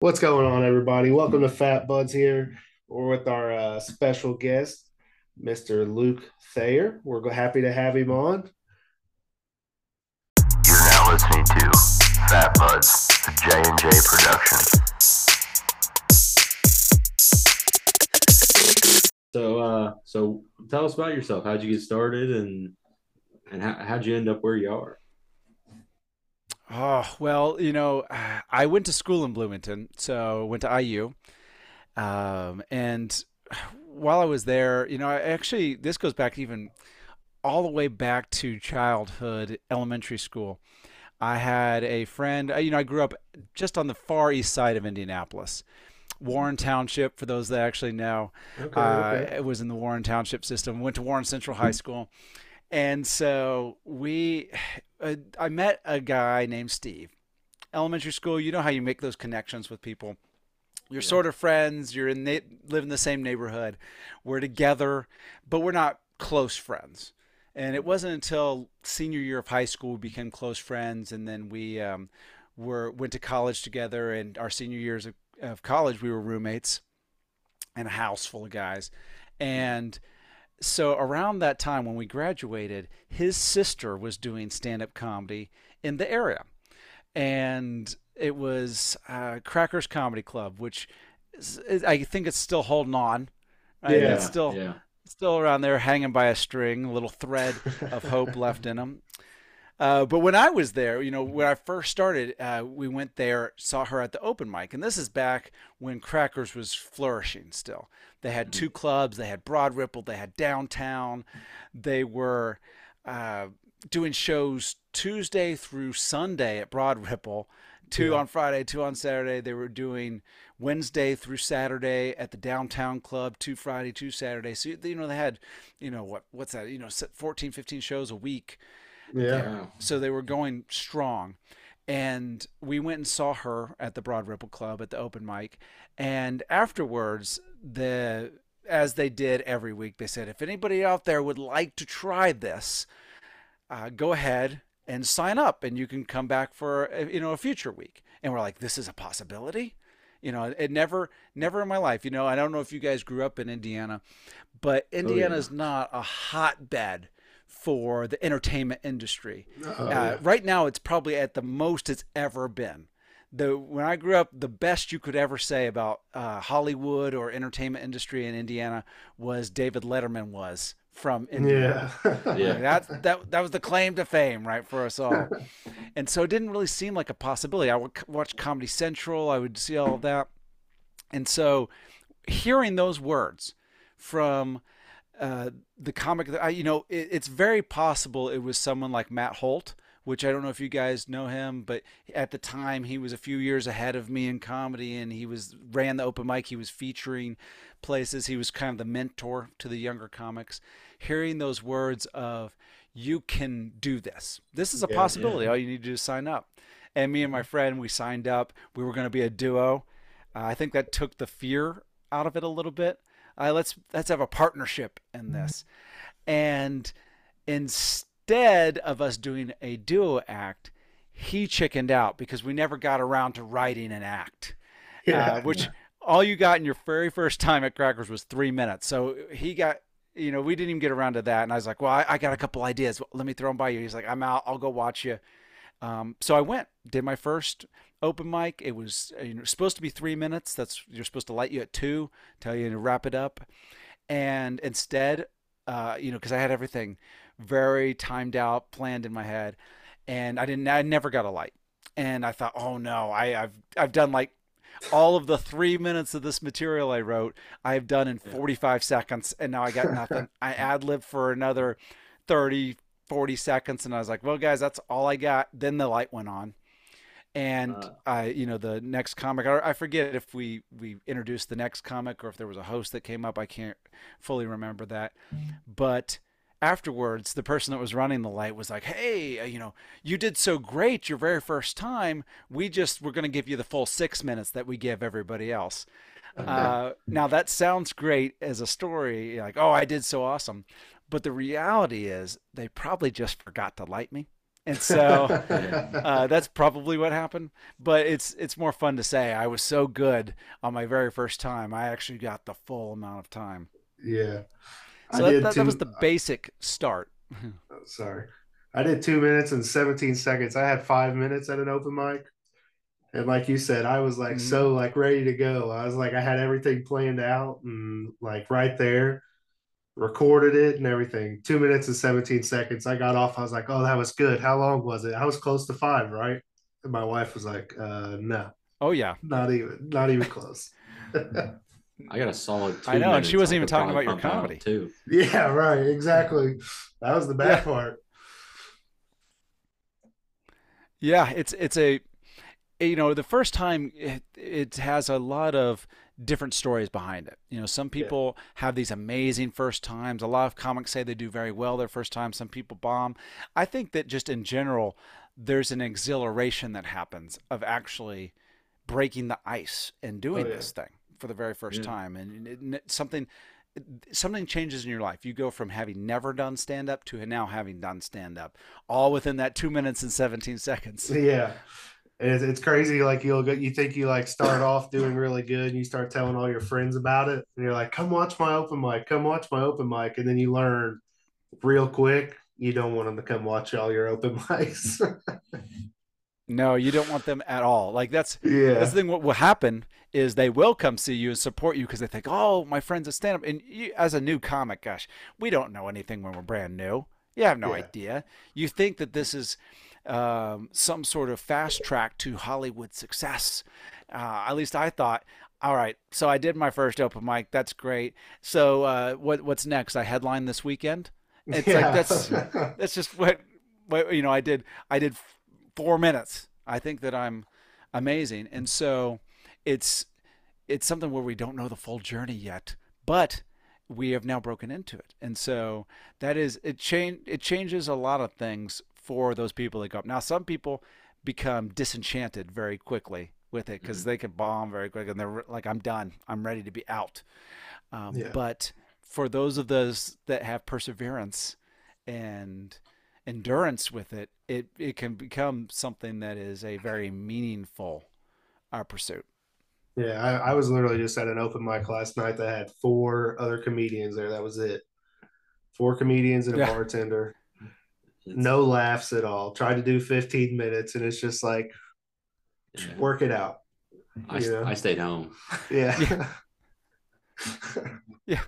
What's going on, everybody? Welcome to Fat Buds here. We're with our uh, special guest, Mr. Luke Thayer. We're happy to have him on. You're now listening to Fat Buds, the J&J production. So, uh, so tell us about yourself. How'd you get started, and and how, how'd you end up where you are? Oh, well, you know, I went to school in Bloomington, so went to IU. Um, and while I was there, you know, I actually, this goes back even all the way back to childhood, elementary school. I had a friend, you know, I grew up just on the far east side of Indianapolis. Warren Township, for those that actually know, Okay, uh, okay. it was in the Warren Township system. Went to Warren Central High School. And so we, uh, I met a guy named Steve. Elementary school, you know how you make those connections with people. You're sort of friends. You're in na- live in the same neighborhood. We're together, but we're not close friends. And it wasn't until senior year of high school we became close friends, and then we um, were went to college together. And our senior years of, of college, we were roommates in a house full of guys. And so around that time when we graduated, his sister was doing stand-up comedy in the area, and it was uh, Crackers Comedy Club, which is, I think it's still holding on. Yeah, it's still yeah. still around there, hanging by a string, a little thread of hope left in them. Uh, but when I was there, you know, when I first started, uh, we went there, saw her at the open mic, and this is back when Crackers was flourishing. Still, they had two clubs. They had Broad Ripple. They had downtown. They were uh, doing shows Tuesday through Sunday at Broad Ripple, two Yeah. on Friday, two on Saturday. They were doing Wednesday through Saturday at the downtown club, two Friday, two Saturday. So you know they had, you know what what's that? You know, 14, 15 shows a week Yeah. Wow. so they were going strong. And we went and saw her at the Broad Ripple Club at the open mic. And afterwards, the as they did every week, they said, if anybody out there would like to try this, uh, go ahead and sign up, and you can come back for uh, you know a future week. And we're like, this is a possibility. You know, it never, never in my life. You know, I don't know if you guys grew up in Indiana, but Indiana's not a hotbed for the entertainment industry. Oh, uh, yeah. Right now, it's probably at the most it's ever been. The when I grew up, the best you could ever say about uh, Hollywood or entertainment industry in Indiana was David Letterman was from Indiana. Yeah. Yeah. Like, that that that was the claim to fame, right, for us all. and so it didn't really seem like a possibility. I would watch Comedy Central, I would see all of that, and so hearing those words from uh, the comic, I, you know, it, it's very possible it was someone like Matt Holt. Which I don't know if you guys know him, but at the time he was a few years ahead of me in comedy, and he was ran the open mic. He was featuring places. He was kind of the mentor to the younger comics. Hearing those words of "You can do this. This is a Yeah, possibility. All you need to do is sign up." And me and my friend, we signed up. We were going to be a duo. Uh, I think that took the fear out of it a little bit. Uh, let's let's have a partnership in this. And instead of us doing a duo act, he chickened out because we never got around to writing an act, Yeah. uh, which all you got in your very first time at Crackers was three minutes. So he got, you know, we didn't even get around to that. And I was like, well, I, I got a couple ideas. Let me throw them by you. He's like, I'm out. I'll go watch you. Um, so I went, did my first open mic. It was uh, you know, supposed to be three minutes. That's you're supposed to light you at two, tell you to wrap it up, and instead, uh, you know, because I had everything very timed out, planned in my head, and I didn't. I never got a light, and I thought, oh no, I, I've I've done like all of the three minutes of this material I wrote, I've done in 45 seconds, and now I got nothing. I ad lib for another 30, 40 seconds, and I was like, well, guys, that's all I got. Then the light went on. And Uh. I, you know, the next comic, I I forget if we we introduced the next comic or if there was a host that came up. I can't fully remember that, but afterwards, the person that was running the light was like, "Hey, uh, you know, you did so great your very first time. We just we're going to give you the full six minutes that we give everybody else." Uh, now that sounds great as a story, like, "Oh, I did so awesome," but the reality is they probably just forgot to light me, and so uh, that's probably what happened. But it's it's more fun to say I was so good on my very first time. I actually got the full amount of time. yeah. So I that, that, two, that was the basic start. oh, sorry. I did two minutes and 17 seconds. I had five minutes at an open mic. And like you said, I was like Mhm. so like ready to go. I was like I had everything planned out and like right there, recorded it and everything. Two minutes and 17 seconds. I got off. I was like, oh, that was good. How long was it? I was close to five, right? And my wife was like, uh, no, Oh yeah, not even, not even close. I got a solid. Two I know, and she wasn't even talking about your comedy. too. yeah, right. Exactly. That was the bad Yeah. part. yeah. It's it's a you know the first time it, it has a lot of different stories behind it. You know, some people have these amazing first times. A lot of comics say they do very well their first time. Some people bomb. I think that just in general, there's an exhilaration that happens of actually breaking the ice and doing oh, yeah. this thing for the very first Yeah. time, and it, it- something something changes in your life. You go from having never done stand up to now having done stand up, all within that two minutes and seventeen seconds. Yeah. It's, it's crazy. Like you'll go, you think you like start off doing really good and you start telling all your friends about it. And you're like, come watch my open mic, come watch my open mic. And then you learn real quick, you don't want them to come watch all your open mics. No, you don't want them at all. Like that's yeah. That's the thing. What will happen is they will come see you and support you because they think, oh, my friend's a stand up. And you, as a new comic, gosh, we don't know anything when we're brand new. You have no Yeah. idea. You think that this is um, some sort of fast track to Hollywood success. Uh, at least I thought. All right, so I did my first open mic. That's great. So uh, what what's next? I headline this weekend. It's like that's that's just what, what you know i did i did f- four minutes i think that i'm amazing and so it's it's something where we don't know the full journey yet but we have now broken into it. And so that is it change it changes a lot of things for those people that go up. Now some people become disenchanted very quickly with it because they can bomb very quick and they're like i'm done. I'm ready to be out. Um, Yeah. but for those of those that have perseverance and endurance with it, it it can become something that is a very meaningful uh, pursuit. Yeah. I, I was literally just at an open mic last night that had four other comedians there. That was it. Four comedians and a Yeah. bartender. No laughs at all. Tried to do 15 minutes and it's just like, yeah. work it out. I, you know? I stayed home. Yeah. Yeah.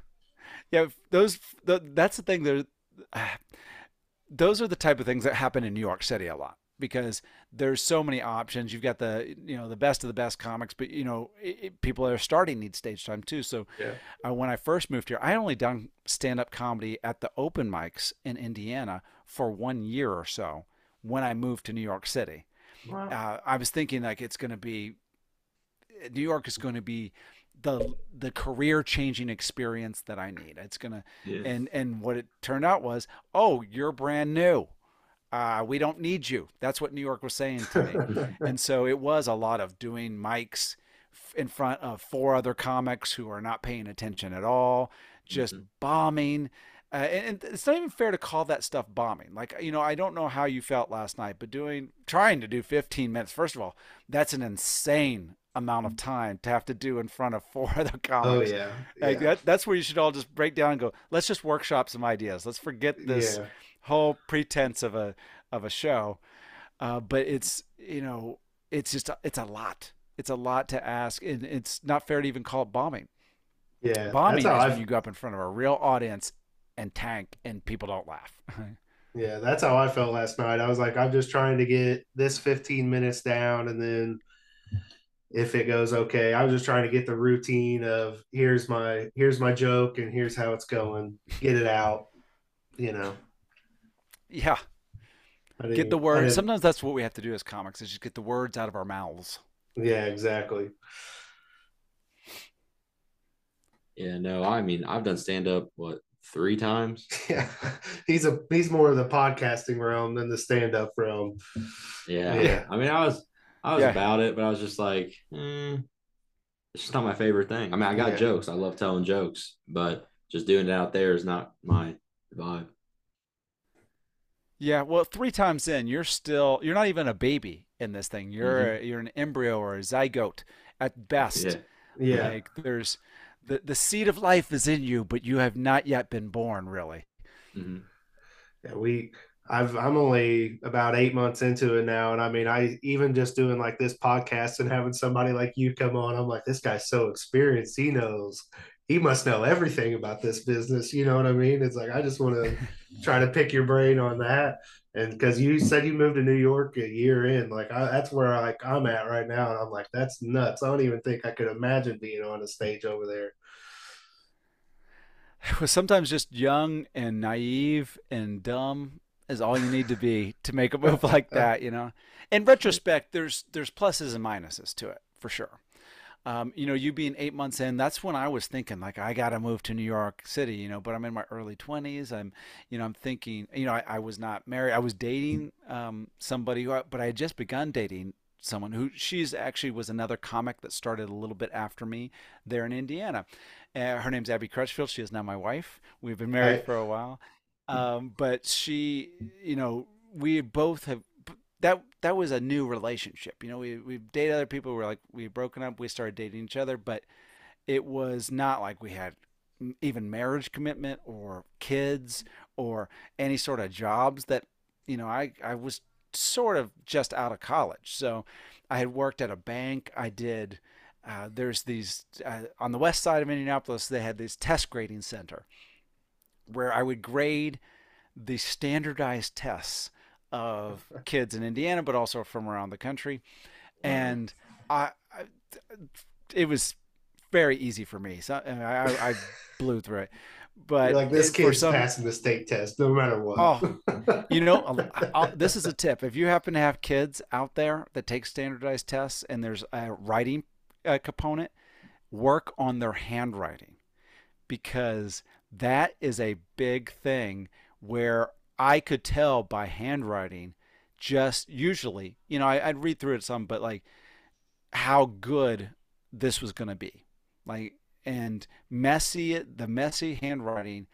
Yeah, those th- that's the thing. There, those are the type of things that happen in New York City a lot because there's so many options. You've got the you know the best of the best comics, but you know it, people that are starting need stage time too. So Yeah. uh, when I first moved here, I only done stand up comedy at the open mics in Indiana for one year or so when I moved to New York City. Wow. uh, I was thinking like it's going to be New York is going to be the the career changing experience that I need. It's gonna Yeah. and and what it turned out was, oh, you're brand new. Uh, we don't need you. That's what New York was saying to me. and so it was a lot of doing mics f- in front of four other comics who are not paying attention at all, just bombing. Uh, and, and it's not even fair to call that stuff bombing. Like you know, I don't know how you felt last night, but doing trying to do 15 minutes. First of all, that's an insane amount of time to have to do in front of four other oh comics. yeah. Like yeah. that, that's where you should all just break down and go. Let's just workshop some ideas. Let's forget this Yeah. Whole pretense of a of a show. Uh, but it's you know it's just it's a lot. It's a lot to ask, and it's not fair to even call it bombing. Yeah. Bombing is how when you go up in front of a real audience and tank, and people don't laugh. Yeah, that's how I felt last night. I was like, I'm just trying to get this 15 minutes down, and then if it goes okay, I was just trying to get the routine of here's my here's my joke and here's how it's going, get it out. You know, yeah, I didn't- get the I words. Sometimes that's what we have to do as comics: is just get the words out of our mouths. Yeah, exactly. Yeah, no, I mean, I've done stand up, what, three times? Yeah, he's a he's more of the podcasting realm than the stand up realm. Yeah. Yeah. I mean, I was, I was Yeah. about it, but I was just like, eh, it's just not my favorite thing. I mean, I got Yeah. jokes. I love telling jokes, but just doing it out there is not my vibe. Yeah, well, three times in, you're still you're not even a baby in this thing. You're a, you're an embryo or a zygote at best. Yeah. Yeah. Like there's the the seed of life is in you, but you have not yet been born, really. hmm Yeah, we I've I'm only about eight months into it now. And I mean I even just doing like this podcast and having somebody like you come on, I'm like, this guy's so experienced. He knows he must know everything about this business. You know what I mean? It's like I just want to try to pick your brain on that. And because you said you moved to New York a year in, like I, that's where like I'm at right now, and I'm like, that's nuts. I don't even think I could imagine being on a stage over there. I was sometimes just young and naive and dumb is all you need to be to make a move like that, you know. In retrospect, there's there's pluses and minuses to it for sure. Um, you know, you being eight months in, that's when I was thinking like I gotta move to New York City, you know. But I'm in my early twenties. I'm, you know, I'm thinking, you know, I, I was not married. I was dating um, somebody, who, I- but I had just begun dating someone who she's actually was another comic that started a little bit after me there in Indiana. Uh, her name's Abby Crutchfield. She is now my wife. We've been married Right. for a while, um, but she, you know, we both have that. That was a new relationship. You know, we we dated other people. We're like we broken up. We started dating each other, but it was not like we had even marriage commitment or kids or any sort of jobs that you know I I was sort of just out of college. So I had worked at a bank. I did uh, there's these uh, on the west side of Indianapolis. They had this test grading center where I would grade the standardized tests of kids in Indiana, but also from around the country. And I, I it was very easy for me. So I, I, I blew through it. But You're like this kid's some- passing the state test no matter what. Oh, you know, I- I- this is a tip. If you happen to have kids out there that take standardized tests and there's a writing uh, component, work on their handwriting because that is a big thing where I could tell by handwriting just usually, you know, I, I'd read through it some, but like how good this was going to be. Like, and messy, the messy handwriting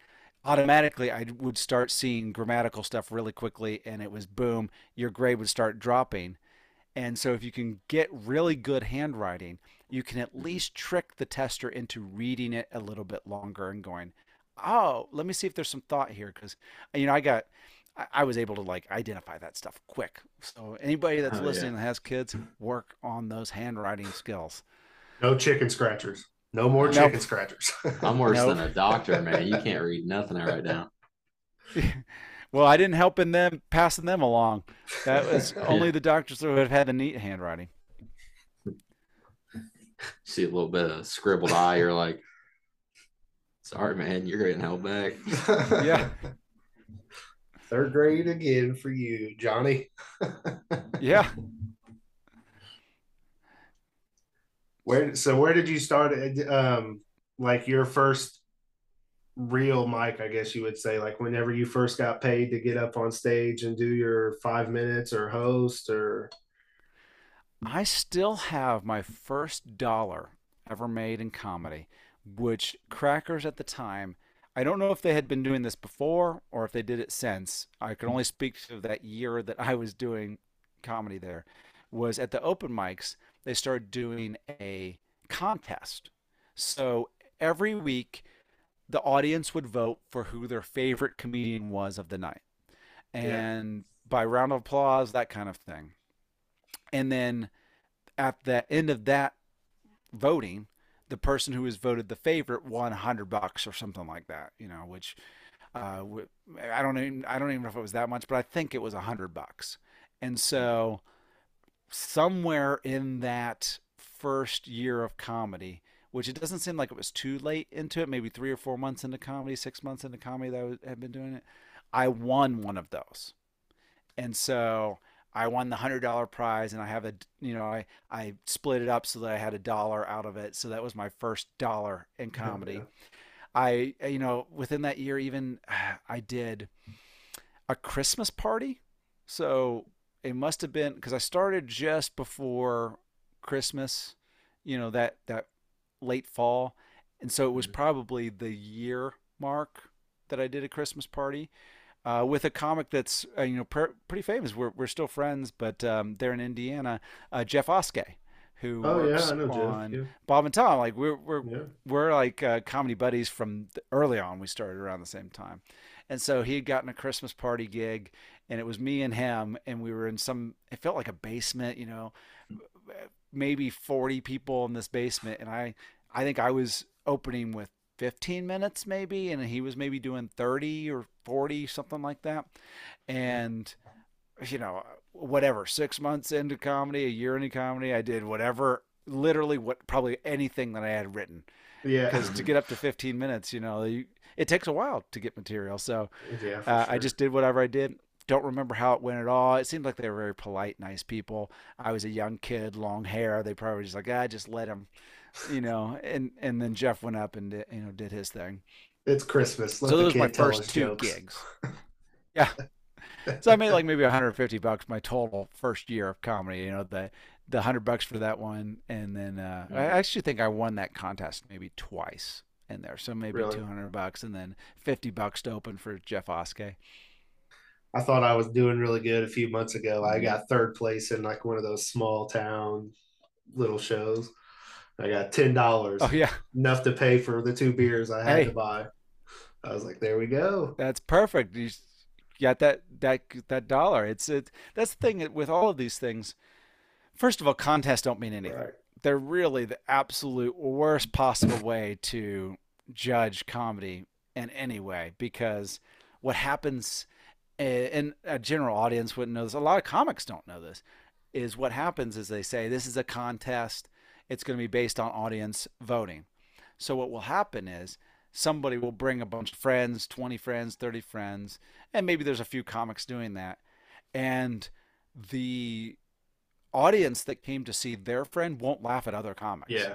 automatically I would start seeing grammatical stuff really quickly and it was boom, your grade would start dropping. And so if you can get really good handwriting, you can at least trick the tester into reading it a little bit longer and going, "Oh, let me see if there's some thought here cuz you know, I got I I was able to like identify that stuff quick. So anybody that's Oh, listening yeah. that has kids, work on those handwriting skills. no chicken scratchers. No more Nope. chicken scratchers. I'm worse Nope. than a doctor, man. You can't read nothing I write down. well, I didn't help in them passing them along. That was only the doctors who would have had the neat handwriting. See a little bit of scribbled eye, you're like, sorry, man, you're getting held back. Yeah. Third grade again for you, Johnny. Yeah. Where so where did you start um like your first real mic, I guess you would say, like whenever you first got paid to get up on stage and do your five minutes or host or I still have my first dollar ever made in comedy, which Crackers at the time, I don't know if they had been doing this before or if they did it since. I can only speak to that year that I was doing comedy there. Was at the open mics, they started doing a contest. So every week, the audience would vote for who their favorite comedian was of the night. And by round of applause, that kind of thing. And then at the end of that voting, the person who was voted the favorite won hundred bucks or something like that, you know, which uh, I don't even I don't even know if it was that much, but I think it was hundred bucks. And so somewhere in that first year of comedy, which it doesn't seem like it was too late into it, maybe three or four months into comedy, six months into comedy that I had been doing it, I won one of those. And so I won the hundred dollar prize, and I have a, you know, I I split it up so that I had a dollar out of it. So that was my first dollar in comedy. I, uh, you know, within that year, even I did a Christmas party. So it must have been because I started just before Christmas, you know, that that late fall, and so it was mm-hmm. probably the year mark that I did a Christmas party. Uh, with a comic that's uh, you know pretty famous. We're we're still friends, but um, they're in Indiana. Uh, Jeff Oskey, who Oh yeah, works I know on Jeff. Bob and Tom. Like we're we're Yeah. yeah. we're like uh, comedy buddies from the, early on. We started around the same time, and so he had gotten a Christmas party gig, and it was me and him, and we were in some. It felt like a basement, you know, maybe forty people in this basement, and I I think I was opening with 15 minutes maybe, and he was maybe doing 30 or 40, something like that, and you know whatever six months into comedy a year into comedy i did whatever literally what probably anything that i had written. Yeah. Because to get up to 15 minutes you know you, it takes a while to get material. So yeah, uh, i just did whatever i did. Don't remember how it went at all. It seemed like they were very polite nice people. I was a young kid long hair. They probably just like ah just let him you know and and then jeff went up and did, you know did his thing it's Christmas. Let so the those were my first two jokes. gigs yeah so I made like maybe 150 bucks my total first year of comedy. You know the the hundred bucks for that one, and then uh, I Mhm. actually think I won that contest maybe twice in there. So maybe Really? 200 bucks, and then 50 bucks to open for Jeff Oskey. I thought I was doing really good a few months ago. I got third place in like one of those small town little shows. I got ten dollars, Oh yeah, enough to pay for the two beers I had Hey. to buy. I was like, there we go. that's perfect. You got that that that dollar. It's it. That's the thing with all of these things. First of all, contests don't mean anything. Right. they're really the absolute worst possible way to judge comedy in any way because what happens eh, and a general audience wouldn't know this a lot of comics don't know this is what happens is they say this is a contest it's going to be based on audience voting so what will happen is somebody will bring a bunch of friends 20 friends 30 friends and maybe there's a few comics doing that and the audience that came to see their friend won't laugh at other comics. Yeah.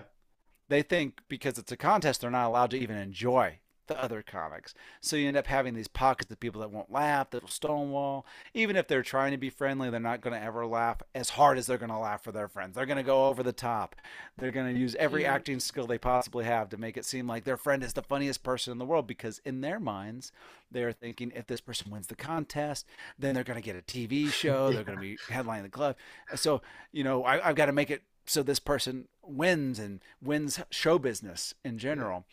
They think because it's a contest, they're not allowed to even enjoy the other comics. So you end up having these pockets of people that won't laugh, that will stonewall. Even if they're trying to be friendly, they're not going to ever laugh as hard as they're going to laugh for their friends. They're going to go over the top. They're going to use every Yeah. acting skill they possibly have to make it seem like their friend is the funniest person in the world because in their minds, they're thinking if this person wins the contest, then they're going to get a TV show. They're going to be headlining the club. So, you know, I, I've got to make it so this person wins and wins show business in general.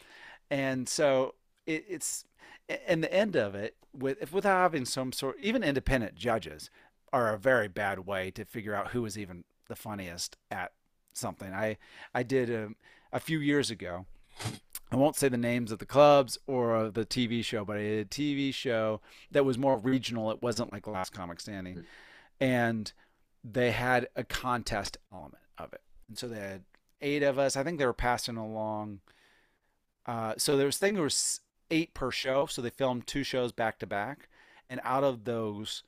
And so it, it's, and the end of it, with if without having some sort, even independent judges are a very bad way to figure out who is even the funniest at something. I I did a, a few years ago. I won't say the names of the clubs or the TV show, but I did a TV show that was more regional. It wasn't like Last Comic Standing, and they had a contest element of it. And so they had eight of us. I think they were passing along. Uh, so there was I think there was eight per show. So they filmed two shows back to back, and out of those,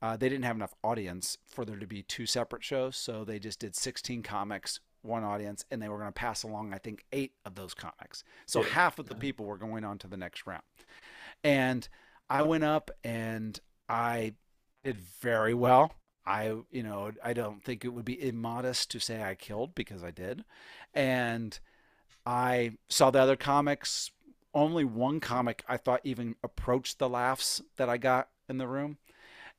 uh, they didn't have enough audience for there to be two separate shows. So they just did 16 comics, one audience, and they were going to pass along I think eight of those comics. So Yeah. half of the people were going on to the next round, and I went up and I did very well. I, you know, I don't think it would be immodest to say I killed because I did. And I saw the other comics. Only one comic I thought even approached the laughs that I got in the room.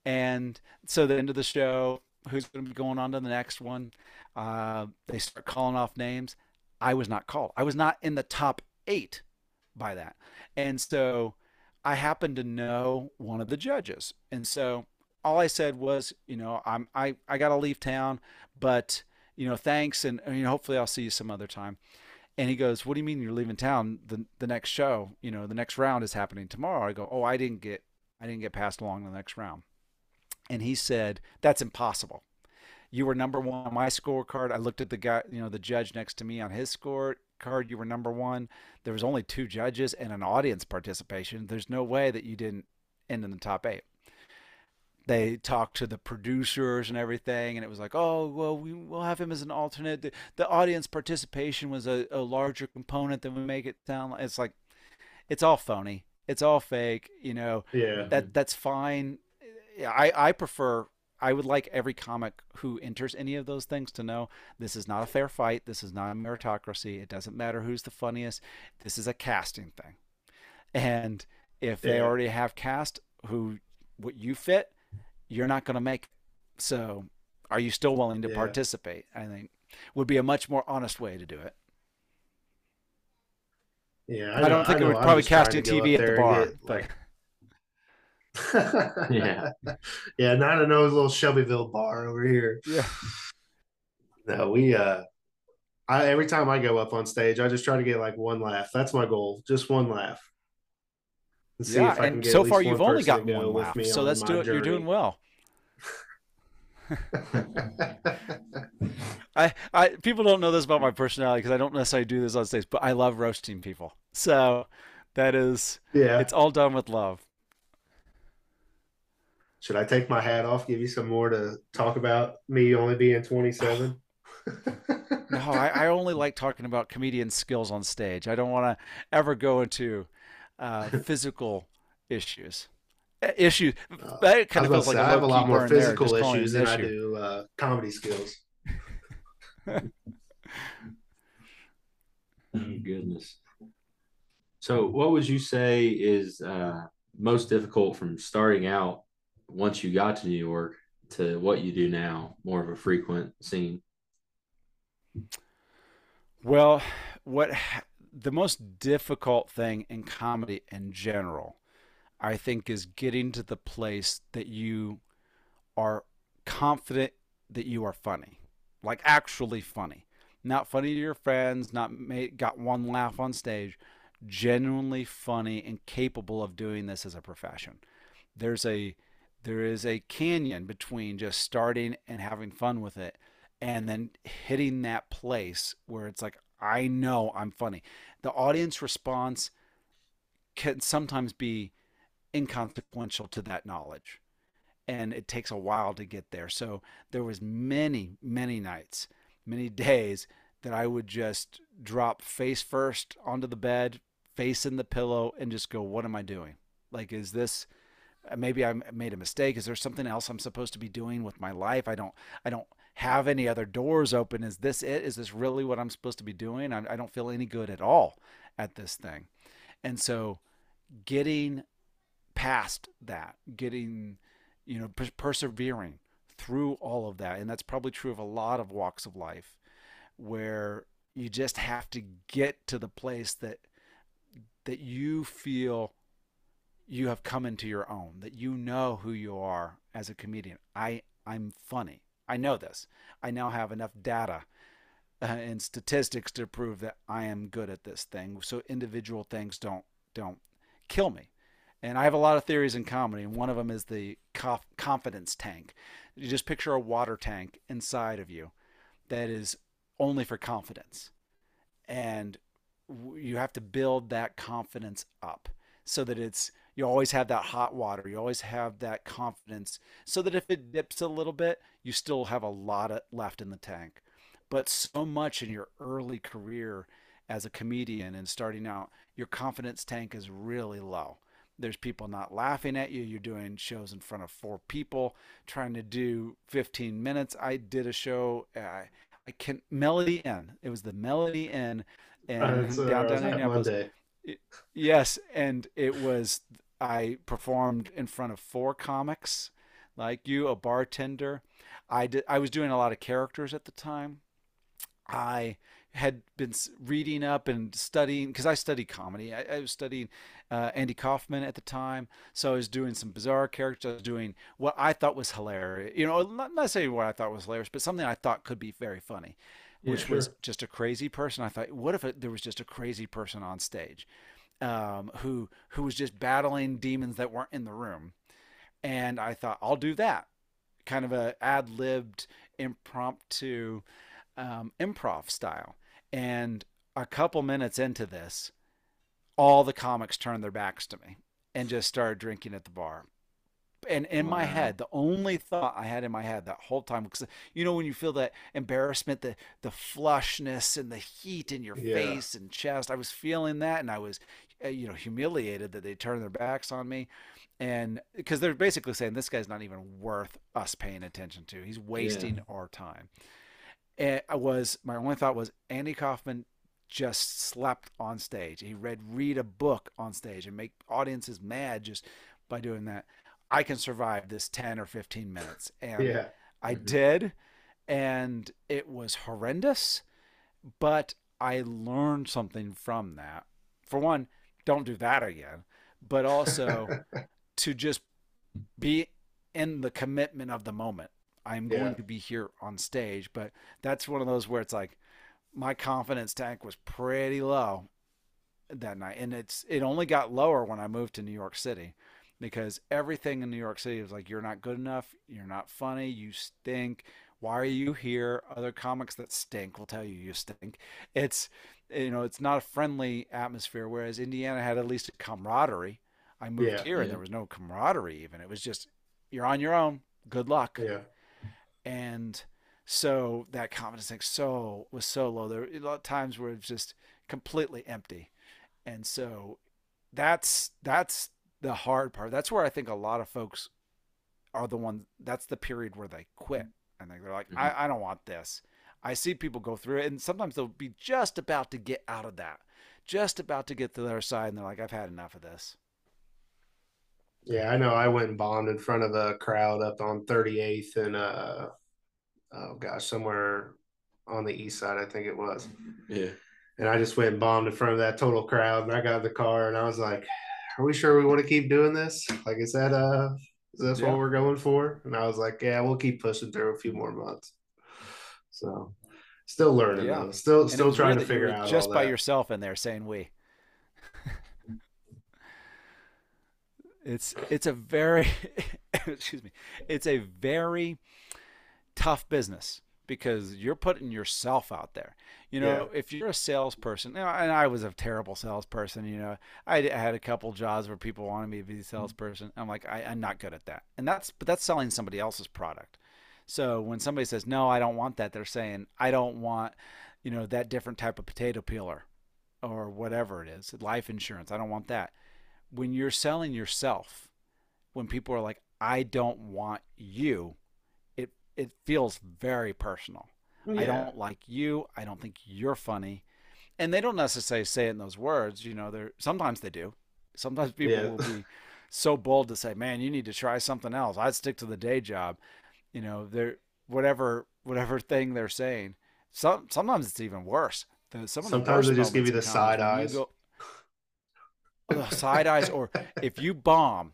And so the end of the show, who's going to be going on to the next one? Uh, they start calling off names. I was not called. I was not in the top eight by that. And so I happened to know one of the judges. And so all I said was, you know, I'm I I got to leave town, but you know, thanks and you know, hopefully I'll see you some other time. And he goes, "What do you mean you're leaving town? The the next show, you know, the next round is happening tomorrow." I go, "Oh, I didn't get I didn't get passed along the next round." And he said, "That's impossible. You were number 1 on my scorecard. I looked at the guy, you know, the judge next to me on his score card, you were number 1. There was only two judges and an audience participation. There's no way that you didn't end in the top 8." They talked to the producers and everything and it was like oh well we, we'll have him as an alternate. The, the audience participation was a, a larger component than we make it sound like it's like it's all phony it's all fake you know? Yeah. that that's fine. I i prefer i would like every comic who enters any of those things to know this is not a fair fight this is not a meritocracy it doesn't matter who's the funniest this is a casting thing. And if they already have cast who what you fit, you're not going to make it. So, are you still willing to Yeah. participate? I think would be a much more honest way to do it. Yeah, I, don't think it would probably casting TV at the bar. but Yeah. yeah, not a no little Shelbyville bar over here. yeah, No, we uh I every time I go up on stage, I just try to get like one laugh. That's my goal. Just one laugh. Yeah. if I can And so far, you've only person to gotten go one laugh, me so on that's do You're doing well. I, I people don't know this about my personality because I don't necessarily do this on stage, but I love roasting people. So that is yeah. it's all done with love. Should I take my hat off, give you some more to talk about me only being 27? No, I, I only like talking about comedian skills on stage. I don't want to ever go into uh, physical issues. Uh, Issues Uh, that kind I of feels about like to say, a I have a lot more burn there, physical just calling it issues an than I do uh, comedy skills. Oh, goodness. So, what would you say is uh, most difficult from starting out once you got to New York to what you do now, more of a frequent scene? Well, what ha- the most difficult thing in comedy in general, I think, is getting to the place that you are confident that you are funny, like actually funny, not funny to your friends, not made, got one laugh on stage, genuinely funny and capable of doing this as a profession. There's a there is a canyon between just starting and having fun with it and then hitting that place where it's like I know I'm funny. The audience response can sometimes be inconsequential to that knowledge and it takes a while to get there. So there was many many nights, many days that I would just drop face first onto the bed, face in the pillow and just go what am I doing? Like is this maybe I made a mistake. Is there something else I'm supposed to be doing with my life? I don't I don't have any other doors open. Is this it? Is this really what I'm supposed to be doing? I, I don't feel any good at all at this thing. And so getting past that, getting, you know, per- persevering through all of that. And that's probably true of a lot of walks of life where you just have to get to the place that that you feel you have come into your own that you know who you are as a comedian i i'm funny i know this. I now have enough data uh, and statistics to prove that i am good at this thing. So individual things don't don't kill me. And i have a lot of theories in comedy and one of them is the conf- confidence tank. You just picture a water tank inside of you that is only for confidence. And you have to build that confidence up so that it's you always have that hot water you always have that confidence so that if it dips a little bit you still have a lot of left in the tank. But so much in your early career as a comedian and starting out your confidence tank is really low. There's people not laughing at you you're doing shows in front of four people trying to do 15 minutes. I did a show uh, i can melody inn it was the melody inn in Uh, downtown indianapolis. Monday. Yes, and it was I performed in front of four comics, like you, a bartender. I did. I was doing a lot of characters at the time. I had been reading up and studying because I studied comedy. I, I was studying uh, Andy Kaufman at the time, so I was doing some bizarre characters. I was doing what I thought was hilarious. You know, not necessarily what I thought was hilarious, but something I thought could be very funny, Yeah, which was just a crazy person. I thought, what if it, there was just a crazy person on stage? Um, who who was just battling demons that weren't in the room, and I thought I'll do that, kind of a ad libbed, impromptu, um, improv style. And a couple minutes into this, all the comics turned their backs to me and just started drinking at the bar. And in my head, the only thought I had in my head that whole time, because you know when you feel that embarrassment, the the flushness and the heat in your Yeah. face and chest, I was feeling that, and I was, uh, you know, humiliated that they turned their backs on me, and because they're basically saying this guy's not even worth us paying attention to. He's wasting our time. And I was my only thought was Andy Kaufman just slept on stage. He read read a book on stage and make audiences mad just by doing that. I can survive this 10 or 15 minutes. And Yeah. I Mhm. did. And it was horrendous, but I learned something from that. For one, don't do that again, but also to just be in the commitment of the moment. I'm going Yeah. to be here on stage, but that's one of those where it's like my confidence tank was pretty low that night, and it's it only got lower when I moved to New York City because everything in New York City was like you're not good enough, you're not funny, you stink. Why are you here? Other comics that stink will tell you you stink. It's you know it's not a friendly atmosphere. Whereas Indiana had at least a camaraderie. I moved Yeah, here and there was no camaraderie even. It was just you're on your own. Good luck Yeah. and so that confidence thing so was so low. There were a lot of times where it's just completely empty, and so that's that's the hard part. That's where I think a lot of folks are the one. That's the period where they quit and they're like, Mhm. I, I don't want this. I see people go through it, and sometimes they'll be just about to get out of that, just about to get to their side, and they're like, I've had enough of this. Yeah, I know. I went and bombed in front of the crowd up on 38th and uh, oh gosh, somewhere on the east side, I think it was. Yeah. And I just went and bombed in front of that total crowd. And I got in the car and I was like, "Are we sure we want to keep doing this? Like, is that uh, is this Yeah. what we're going for?" And I was like, "Yeah, we'll keep pushing through a few more months." So, still learning Yeah. though. Still, And still trying to figure out just by that. yourself in there saying we. it's it's a very excuse me it's a very tough business because you're putting yourself out there. You know if you're a salesperson you know, and i was a terrible salesperson you know I, I had a couple jobs where people wanted me to be a mm-hmm. salesperson. I'm like I, i'm not good at that. And that's but that's selling somebody else's product. So when somebody says no i don't want that they're saying i don't want you know that different type of potato peeler or whatever it is life insurance. I don't want that. When you're selling yourself when people are like i don't want you it feels very personal. I don't like you. I don't think you're funny. And they don't necessarily say it in those words you know they're sometimes they do. Sometimes people Yeah. will be so bold to say man you need to try something else. I'd stick to the day job. You know they're whatever whatever thing they're saying some sometimes it's even worse. The, some of the Sometimes they just give you the side eyes. go- Ugh, side eyes or if you bomb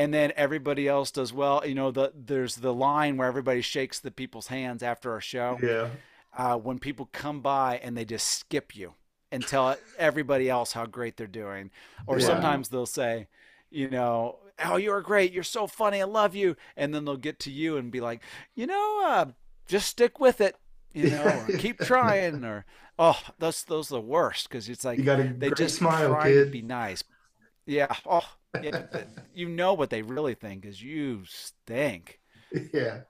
and then everybody else does well you know the there's the line where everybody shakes the people's hands after our show Yeah. uh, when people come by and they just skip you and tell everybody else how great they're doing or Yeah. sometimes they'll say you know oh you're great you're so funny i love you and then they'll get to you and be like you know uh, just stick with it you know or keep trying or oh those those are the worst because it's like You got a they just smile, try kid. to be nice. Yeah. Oh, yeah, you know what they really think is you stink. Yeah.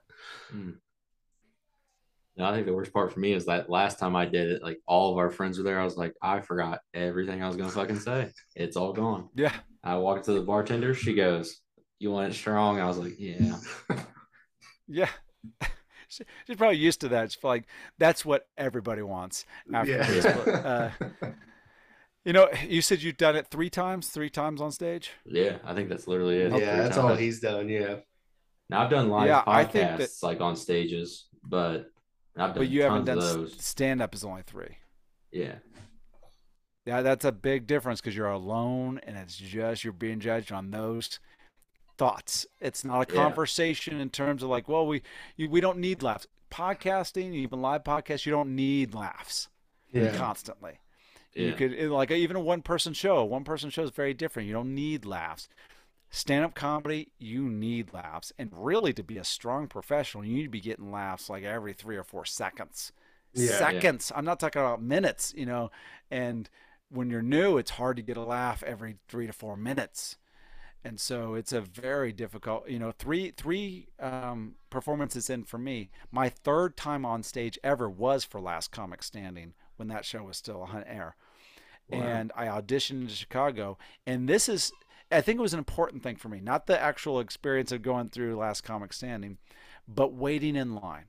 No, I think the worst part for me is that last time I did it, like all of our friends were there. I was like, I forgot everything I was gonna fucking say. It's all gone. Yeah. I walked to the bartender. She goes, "You want it strong?" I was like, "Yeah." Yeah. She- She's probably used to that. She's like, that's what everybody wants after yeah. this. But, uh, you know, you said you've done it three times, three times on stage. Yeah, I think that's literally it. yeah, Three that's all he's done. Yeah. Now I've done live Yeah, I podcasts think that- like on stages, but I've done But you haven't done of those. stand up is only three. Yeah, Yeah, that's a big difference because you're alone and it's just you're being judged on those thoughts. It's not a Yeah. conversation in terms of like, well, we you, we don't need laughs. Podcasting, even live podcasts, you don't need laughs Yeah. constantly. Yeah. You could like even a one person show. One person show is very different. You don't need laughs. Stand up comedy, you need laughs, and really to be a strong professional, you need to be getting laughs like every three or four seconds. Yeah. Yeah. seconds. I'm not talking about minutes. You know, and when you're new, it's hard to get a laugh every three to four minutes. And so it's a very difficult, you know, three three um, performances in for me. My third time on stage ever was for Last Comic Standing when that show was still on air. Wow. And I auditioned in Chicago. And this is, I think it was an important thing for me, not the actual experience of going through Last Comic Standing, but waiting in line.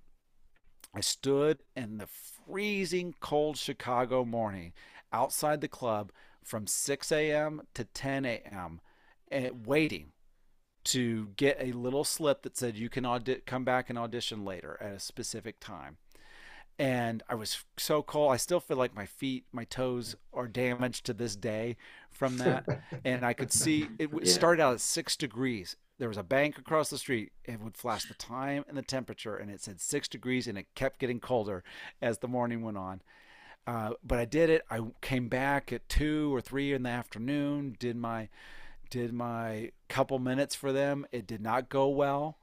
I stood in the freezing cold Chicago morning outside the club from 6 a.m. to 10 a.m. eh, waiting to get a little slip that said you can audit, come back and audition later at a specific time. And I was so cold. I still feel like my feet, my toes are damaged to this day from that. and I could see it Yeah. started out at six degrees. There was a bank across the street. It would flash the time and the temperature, and it said six degrees, and it kept getting colder as the morning went on. Uh, but I did it. I came back at two or three in the afternoon. Did my did my couple minutes for them. It did not go well,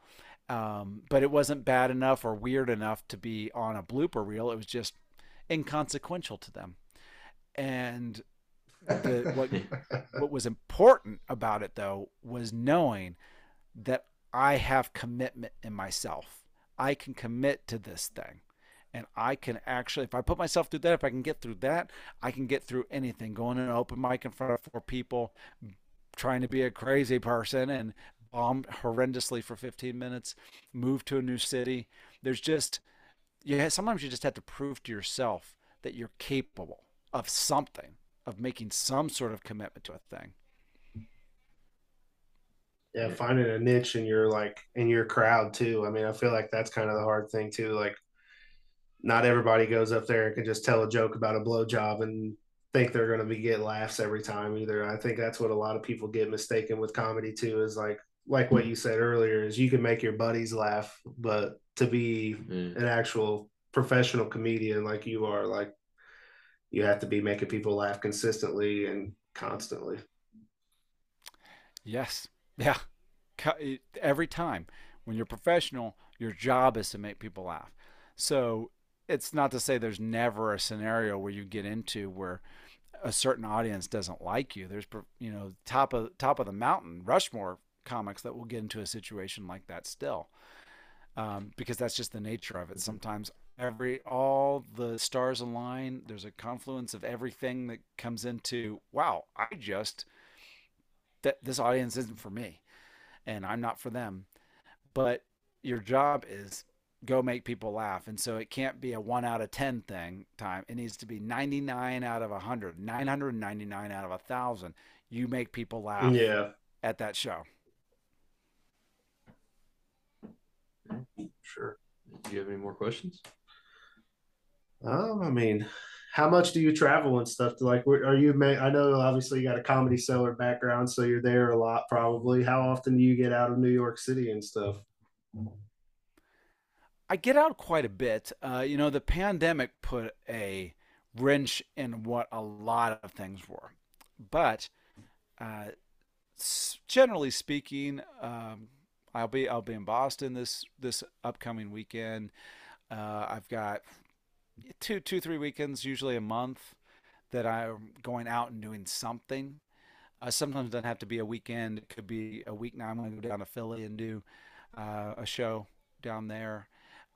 um, but it wasn't bad enough or weird enough to be on a blooper reel. It was just inconsequential to them. And the, what what was important about it though was knowing that I have commitment in myself. I can commit to this thing. And I can actually, if I put myself through that, if I can get through that, I can get through anything. Going in an open mic in front of four people, trying to be a crazy person and bomb horrendously for 15 minutes, move to a new city. There's just, yeah, sometimes you just have to prove to yourself that you're capable of something, of making some sort of commitment to a thing. yeah, finding a niche in your like in your crowd too. I mean, I feel like that's kind of the hard thing too. Like, not everybody goes up there and can just tell a joke about a blowjob and think they're going to be get laughs every time either. I think that's what a lot of people get mistaken with comedy too. Is like like what you said earlier is you can make your buddies laugh, but to be Yeah. an actual professional comedian like you are, like you have to be making people laugh consistently and constantly. Yes. Yeah. Every time. When you're professional, your job is to make people laugh. So it's not to say there's never a scenario where you get into where a certain audience doesn't like you. There's, you know, top of top of the mountain, Rushmore comics that will get into a situation like that still, um, because that's just the nature of it. Sometimes every all the stars align. There's a confluence of everything that comes into. Wow, I just that this audience isn't for me and I'm not for them. But your job is go make people laugh. And so it can't be a 1 out of 10 thing time. It needs to be 99 out of 100, 999 out of a 1000. You make people laugh Yeah, at that show. Sure. Do you have any more questions? Um, I mean, how much do you travel and stuff? To like, are you? ma- I know obviously you got a Comedy Cellar background, so you're there a lot. Probably. How often do you get out of New York City and stuff? I get out quite a bit. Uh, you know, the pandemic put a wrench in what a lot of things were. But uh, generally speaking, um, I'll be I'll be in Boston this this upcoming weekend. Uh, I've got two two three weekends, usually a month, that I'm going out and doing something. Uh, sometimes it doesn't have to be a weekend. It could be a week. Now I'm going to go down to Philly and do uh, a show down there.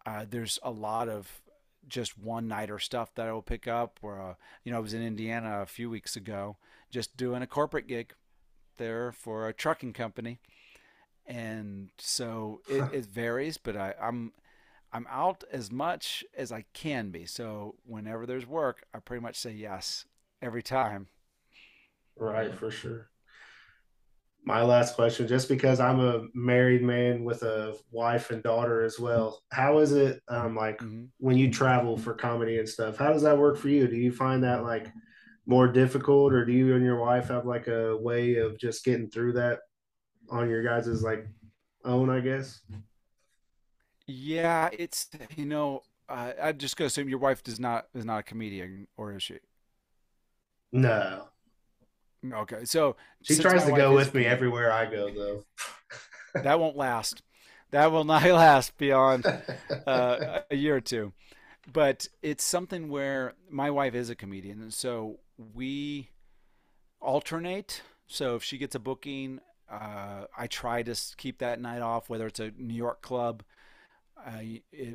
Uh, there's a lot of just one nighter stuff that I will pick up. Where uh, you know I was in Indiana a few weeks ago, just doing a corporate gig there for a trucking company, and so it, it varies. But I, I'm I'm out as much as I can be. So whenever there's work, I pretty much say yes every time. Right, for sure. My last question, just because I'm a married man with a wife and daughter as well, how is it um like Mhm. when you travel for comedy and stuff? How does that work for you? Do you find that like more difficult, or do you and your wife have like a way of just getting through that on your guys' like own, I guess? Yeah, it's you know uh, I'm just gonna assume your wife does not is not a comedian, or is she? No. Okay, so She tries to go with me everywhere I go though. that won't last. That will not last beyond uh, a year or two. But it's something where my wife is a comedian, and so we alternate. So if she gets a booking, uh, I try to keep that night off, whether it's a New York club uh,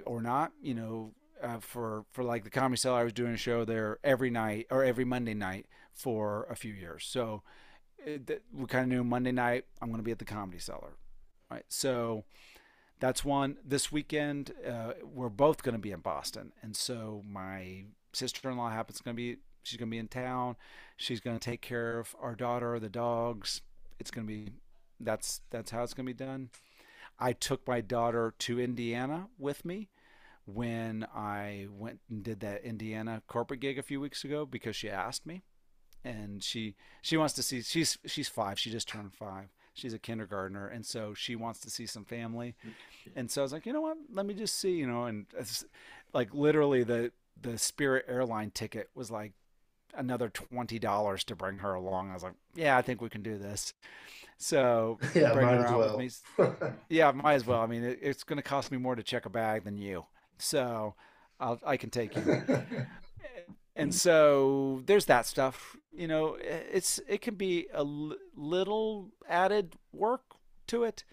or not. You know, uh, for for like the Comedy Cellar, I was doing a show there every night or every Monday night for a few years. So it, we kind of knew Monday night I'm going to be at the Comedy Cellar, right? So that's one. This weekend, uh, we're both going to be in Boston, and so my sister-in-law happens to be. She's going to be in town. She's going to take care of our daughter, the dogs. It's going to be That's that's how it's going to be done. I took my daughter to Indiana with me when I went and did that Indiana corporate gig a few weeks ago because she asked me, and she she wants to see she's she's five. She just turned five. She's a kindergartner, and so she wants to see some family. And so I was like, you know what? Let me just see, you know. And like literally, the the Spirit airline ticket was like another twenty dollars to bring her along. I was like, yeah, I think we can do this. So Yeah, bring might her out well. with me. Yeah, might as well. I mean, it, it's going to cost me more to check a bag than you, so I'll, I can take you. and so there's that stuff. You know, it's it can be a l- little added work to it.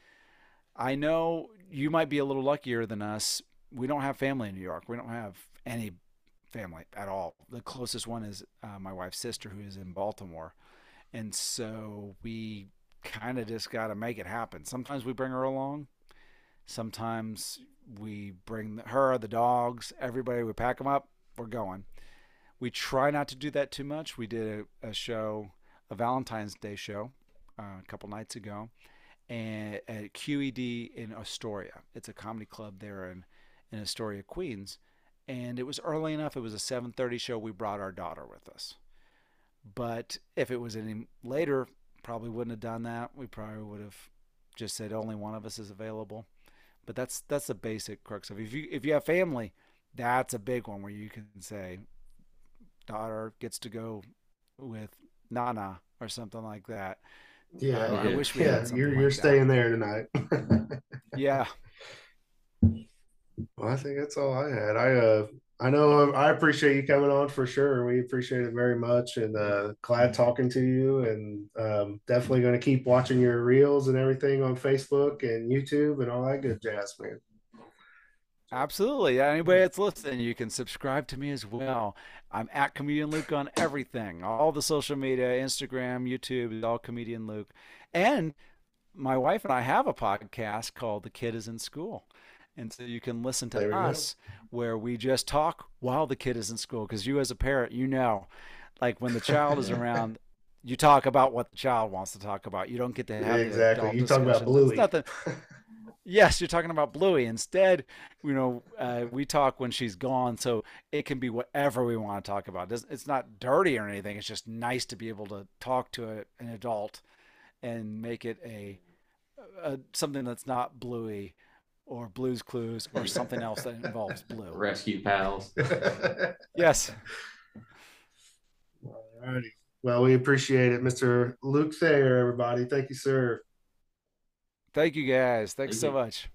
I know you might be a little luckier than us. We don't have family in New York. We don't have any family at all. The closest one is uh, my wife's sister, who is in Baltimore, and so we kind of just got to make it happen. Sometimes we bring her along. Sometimes we bring her, the dogs, everybody. We pack them up. We're going. We try not to do that too much. We did a, a show, a Valentine's Day show, uh, a couple nights ago, and at QED in Astoria. It's a comedy club there in in Astoria, Queens, and it was early enough. It was a 7:30 show. We brought our daughter with us, but if it was any later, probably wouldn't have done that. We probably would have just said only one of us is available. But that's that's the basic crux of it. If you if you have family, that's a big one where you can say daughter gets to go with Nana or something like that. yeah, I- I wish we yeah, you're like you're that. staying there tonight. Yeah. Well, I think that's all I had. I uh I know I appreciate you coming on for sure. We appreciate it very much and uh glad talking to you and um definitely gonna keep watching your reels and everything on Facebook and YouTube and all that good jazz, man. Absolutely. Anybody that's listening, you can subscribe to me as well. I'm at Comedian Luke on everything, all the social media, Instagram, YouTube, all Comedian Luke. And my wife and I have a podcast called The Kid is in School. And so you can listen to go. us where we just talk while the kid is in school. Because you, as a parent, you know, like when the child is around, you talk about what the child wants to talk about. You don't get to have the exactly. You talk about. Bluey. Yes, you're talking about Bluey. Instead, you know, uh, we talk when she's gone, so it can be whatever we want to talk about. It's not dirty or anything. It's just nice to be able to talk to a, an adult and make it a, a something that's not Bluey or Blue's Clues or something else that involves blue. Rescue pals. Yes. Alrighty. Well, we appreciate it, Mr. Luke Thayer, everybody. Thank you, sir. Thank you guys. Thanks Thank so you. much.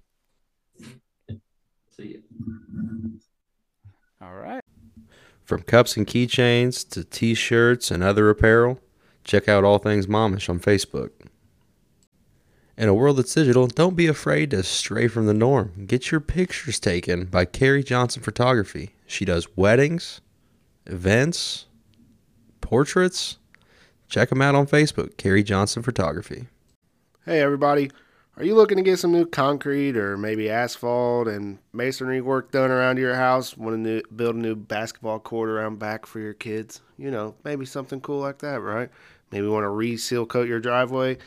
See you. All right. From cups and keychains to t shirts and other apparel, check out All Things Momish on Facebook. In a world that's digital, don't be afraid to stray from the norm. Get your pictures taken by Carrie Johnson Photography. She does weddings, events, portraits. Check them out on Facebook, Carrie Johnson Photography. Hey everybody, are you looking to get some new concrete or maybe asphalt and masonry work done around your house? Want to build a new basketball court around back for your kids? You know, maybe something cool like that, right? Maybe want to reseal coat your driveway?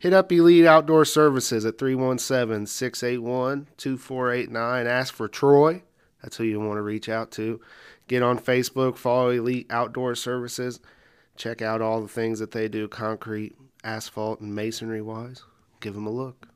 Hit up Elite Outdoor Services at 317 681 2489. Ask for Troy. That's who you want to reach out to. Get on Facebook, follow Elite Outdoor Services. Check out all the things that they do concrete, asphalt, and masonry wise. Give them a look.